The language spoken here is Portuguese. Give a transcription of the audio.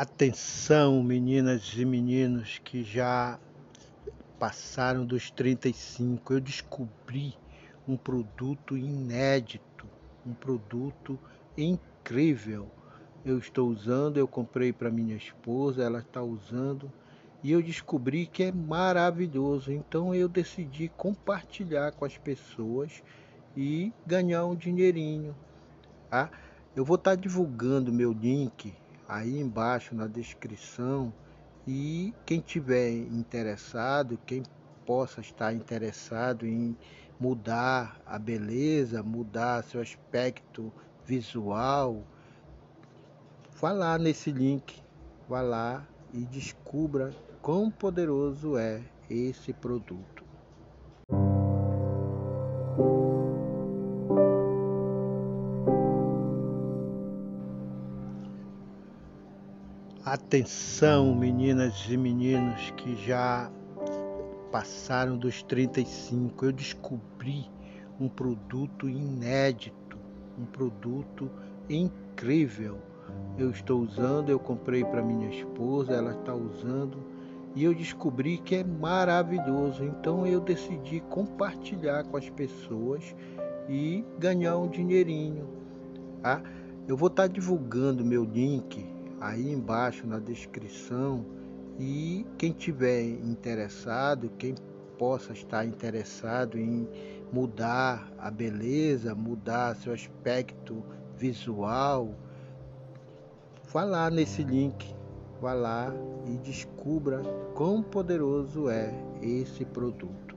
Atenção, meninas e meninos que já passaram dos 35. Eu descobri um produto inédito, um produto incrível. Eu estou usando, eu comprei para minha esposa, ela está usando e eu descobri que é maravilhoso. Então eu decidi compartilhar com as pessoas e ganhar um dinheirinho. Tá? Eu vou estar tá divulgando meu link aí embaixo na descrição e quem tiver interessado, quem possa estar interessado em mudar a beleza, mudar seu aspecto visual, vá lá nesse link, vá lá e descubra quão poderoso é esse produto. Atenção, meninas e meninos que já passaram dos 35. Eu descobri um produto inédito, um produto incrível. Eu estou usando, eu comprei para minha esposa, ela está usando e eu descobri que é maravilhoso. Então eu decidi compartilhar com as pessoas e ganhar um dinheirinho. Tá? Eu vou estar tá divulgando meu link aí embaixo na descrição e quem tiver interessado, quem possa estar interessado em mudar a beleza, mudar seu aspecto visual, vá lá nesse link, vá lá e descubra quão poderoso é esse produto.